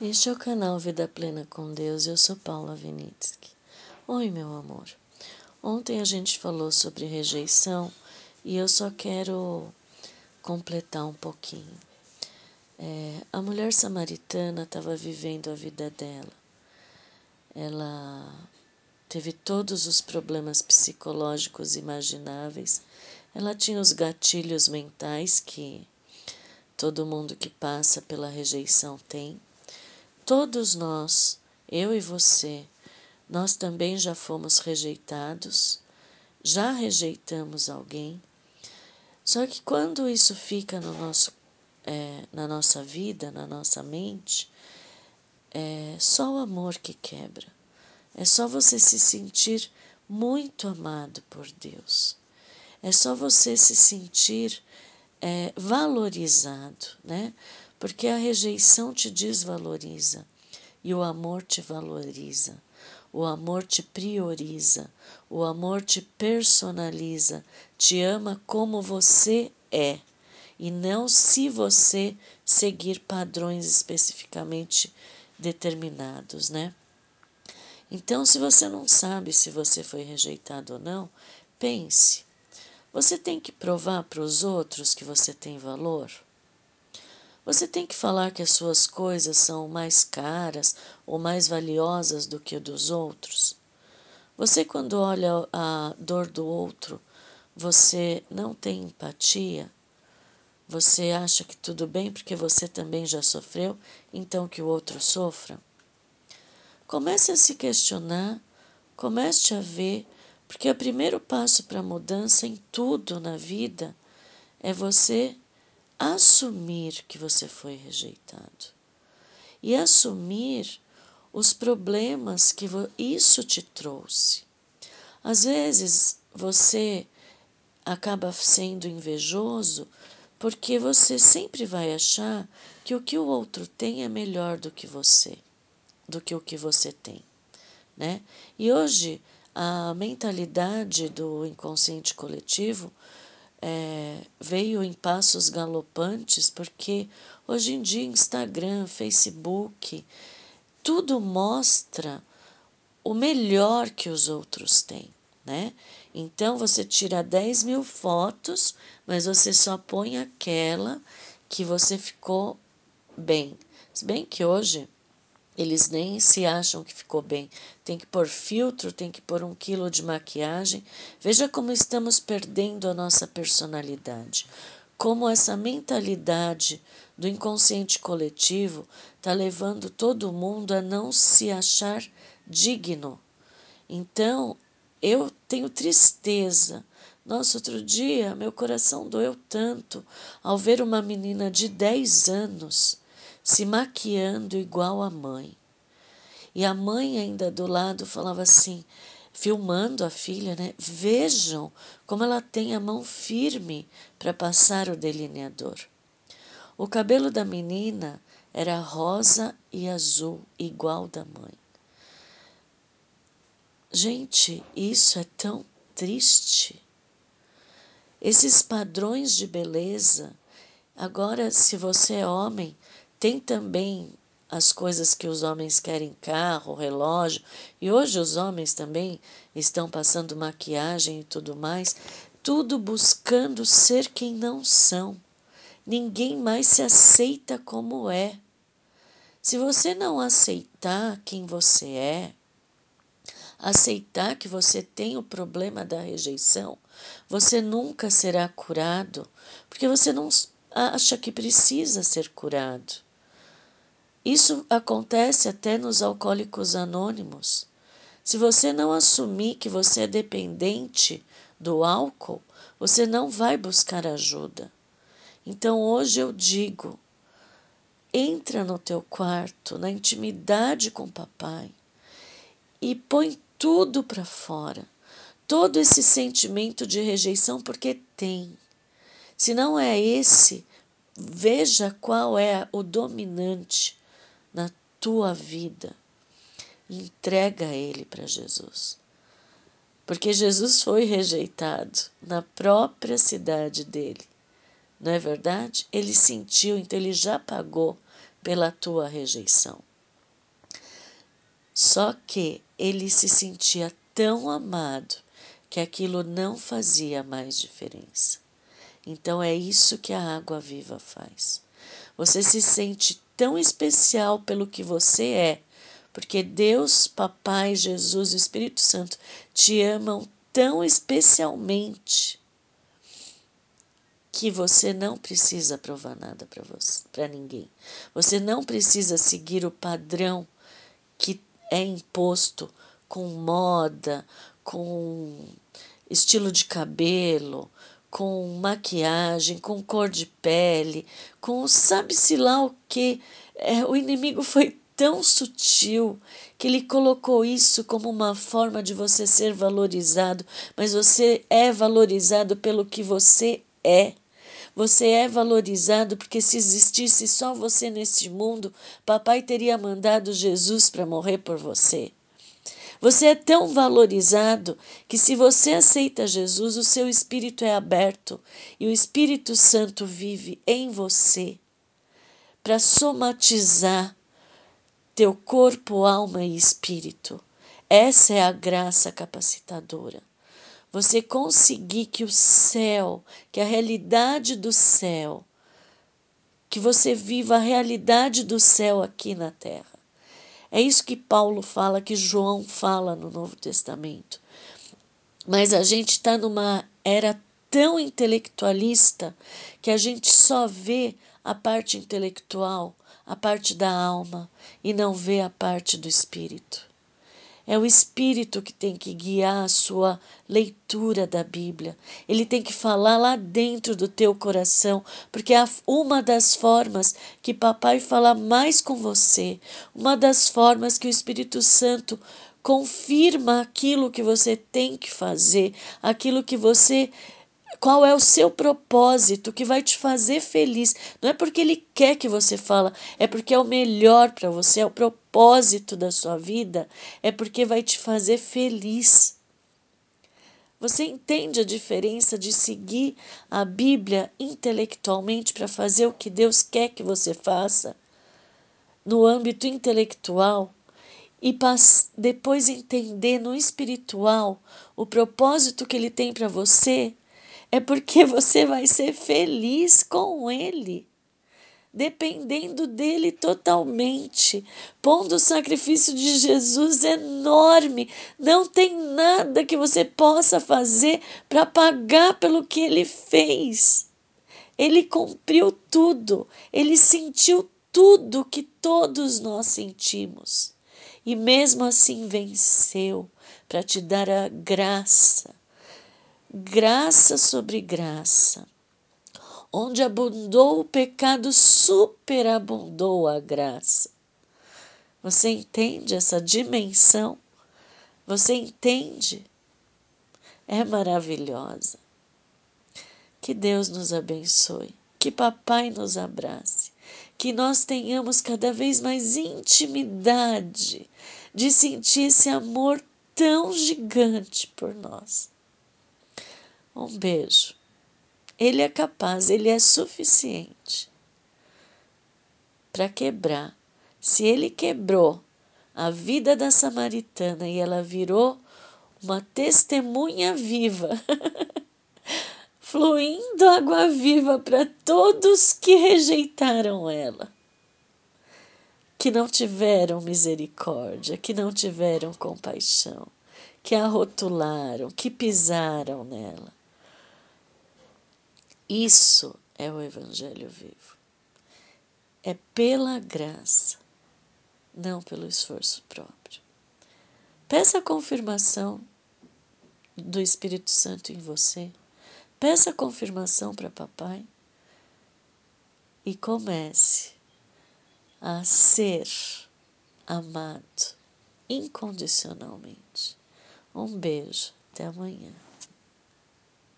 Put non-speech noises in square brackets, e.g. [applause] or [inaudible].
Este é o canal Vida Plena com Deus. Eu sou Paula Vinitsky. Oi, meu amor. Ontem a gente falou sobre rejeição e eu só quero completar um pouquinho. É, a mulher samaritana estava vivendo a vida dela. Ela teve todos os problemas psicológicos imagináveis. Ela tinha os gatilhos mentais que todo mundo que passa pela rejeição tem Todos nós, eu e você, nós também já fomos rejeitados, já rejeitamos alguém. Só que quando isso fica no nosso, é, na nossa vida, na nossa mente, é só o amor que quebra. É só você se sentir muito amado por Deus. É só você se sentir é, valorizado, né? Porque a rejeição te desvaloriza e o amor te valoriza. O amor te prioriza, o amor te personaliza, te ama como você é e não se você seguir padrões especificamente determinados, né? Então, se você não sabe se você foi rejeitado ou não, pense: você tem que provar para os outros que você tem valor? Você tem que falar que as suas coisas são mais caras ou mais valiosas do que dos outros? Você, quando olha a dor do outro, você não tem empatia? Você acha que tudo bem porque você também já sofreu, então que o outro sofra? Comece a se questionar, comece a ver, porque o primeiro passo para a mudança em tudo na vida é você assumir que você foi rejeitado e assumir os problemas que isso te trouxe. Às vezes você acaba sendo invejoso porque você sempre vai achar que o que o outro tem é melhor do que você, do que o que você tem, né? E hoje a mentalidade do inconsciente coletivo é, veio em passos galopantes, porque hoje em dia Instagram, Facebook, tudo mostra o melhor que os outros têm, né? Então você tira 10 mil fotos, mas você só põe aquela que você ficou bem. Se bem que hoje eles nem se acham que ficou bem. Tem que pôr filtro, tem que pôr um quilo de maquiagem. Veja como estamos perdendo a nossa personalidade. Como essa mentalidade do inconsciente coletivo está levando todo mundo a não se achar digno. Então, eu tenho tristeza. Nossa, outro dia meu coração doeu tanto ao ver uma menina de 10 anos se maquiando igual a mãe. E a mãe ainda do lado falava assim, filmando a filha, né? Vejam como ela tem a mão firme para passar o delineador. O cabelo da menina era rosa e azul, igual da mãe. Gente, isso é tão triste. Esses padrões de beleza. Agora, se você é homem, tem também as coisas que os homens querem carro, relógio, e hoje os homens também estão passando maquiagem e tudo mais, tudo buscando ser quem não são. Ninguém mais se aceita como é. Se você não aceitar quem você é, aceitar que você tem o problema da rejeição, você nunca será curado, porque você não acha que precisa ser curado. Isso acontece até nos alcoólicos anônimos. Se você não assumir que você é dependente do álcool, você não vai buscar ajuda. Então hoje eu digo: entra no teu quarto, na intimidade com o papai e põe tudo para fora. Todo esse sentimento de rejeição, porque tem. Se não é esse, veja qual é o dominante na tua vida. Entrega ele para Jesus. Porque Jesus foi rejeitado na própria cidade dele. Não é verdade? Ele sentiu, então ele já pagou pela tua rejeição. Só que ele se sentia tão amado que aquilo não fazia mais diferença. Então é isso que a água viva faz. Você se sente tão especial pelo que você é, porque Deus, Papai, Jesus e Espírito Santo te amam tão especialmente que você não precisa provar nada para você, para ninguém. Você não precisa seguir o padrão que é imposto com moda, com estilo de cabelo, com maquiagem, com cor de pele, com sabe-se lá o que. É, o inimigo foi tão sutil que ele colocou isso como uma forma de você ser valorizado, mas você é valorizado pelo que você é. Você é valorizado porque se existisse só você neste mundo, papai teria mandado Jesus para morrer por você. Você é tão valorizado que, se você aceita Jesus, o seu espírito é aberto e o Espírito Santo vive em você para somatizar teu corpo, alma e espírito. Essa é a graça capacitadora você conseguir que o céu, que a realidade do céu, que você viva a realidade do céu aqui na terra. É isso que Paulo fala, que João fala no Novo Testamento. Mas a gente está numa era tão intelectualista que a gente só vê a parte intelectual, a parte da alma e não vê a parte do espírito. É o Espírito que tem que guiar a sua leitura da Bíblia. Ele tem que falar lá dentro do teu coração, porque é uma das formas que Papai fala mais com você, uma das formas que o Espírito Santo confirma aquilo que você tem que fazer, aquilo que você qual é o seu propósito que vai te fazer feliz. Não é porque ele quer que você fala, é porque é o melhor para você, é o propósito da sua vida, é porque vai te fazer feliz. Você entende a diferença de seguir a Bíblia intelectualmente para fazer o que Deus quer que você faça no âmbito intelectual e depois entender no espiritual o propósito que ele tem para você é porque você vai ser feliz com Ele, dependendo dele totalmente, pondo o sacrifício de Jesus enorme. Não tem nada que você possa fazer para pagar pelo que ele fez. Ele cumpriu tudo, ele sentiu tudo que todos nós sentimos. E mesmo assim venceu para te dar a graça graça sobre graça. Onde abundou o pecado, superabundou a graça. Você entende essa dimensão? Você entende? É maravilhosa. Que Deus nos abençoe, que Papai nos abrace, que nós tenhamos cada vez mais intimidade de sentir esse amor tão gigante por nós. Um beijo. Ele é capaz, ele é suficiente para quebrar. Se ele quebrou a vida da samaritana e ela virou uma testemunha viva, [laughs] fluindo água viva para todos que rejeitaram ela, que não tiveram misericórdia, que não tiveram compaixão, que a rotularam, que pisaram nela. Isso é o Evangelho vivo. É pela graça, não pelo esforço próprio. Peça a confirmação do Espírito Santo em você. Peça a confirmação para papai e comece a ser amado incondicionalmente. Um beijo, até amanhã.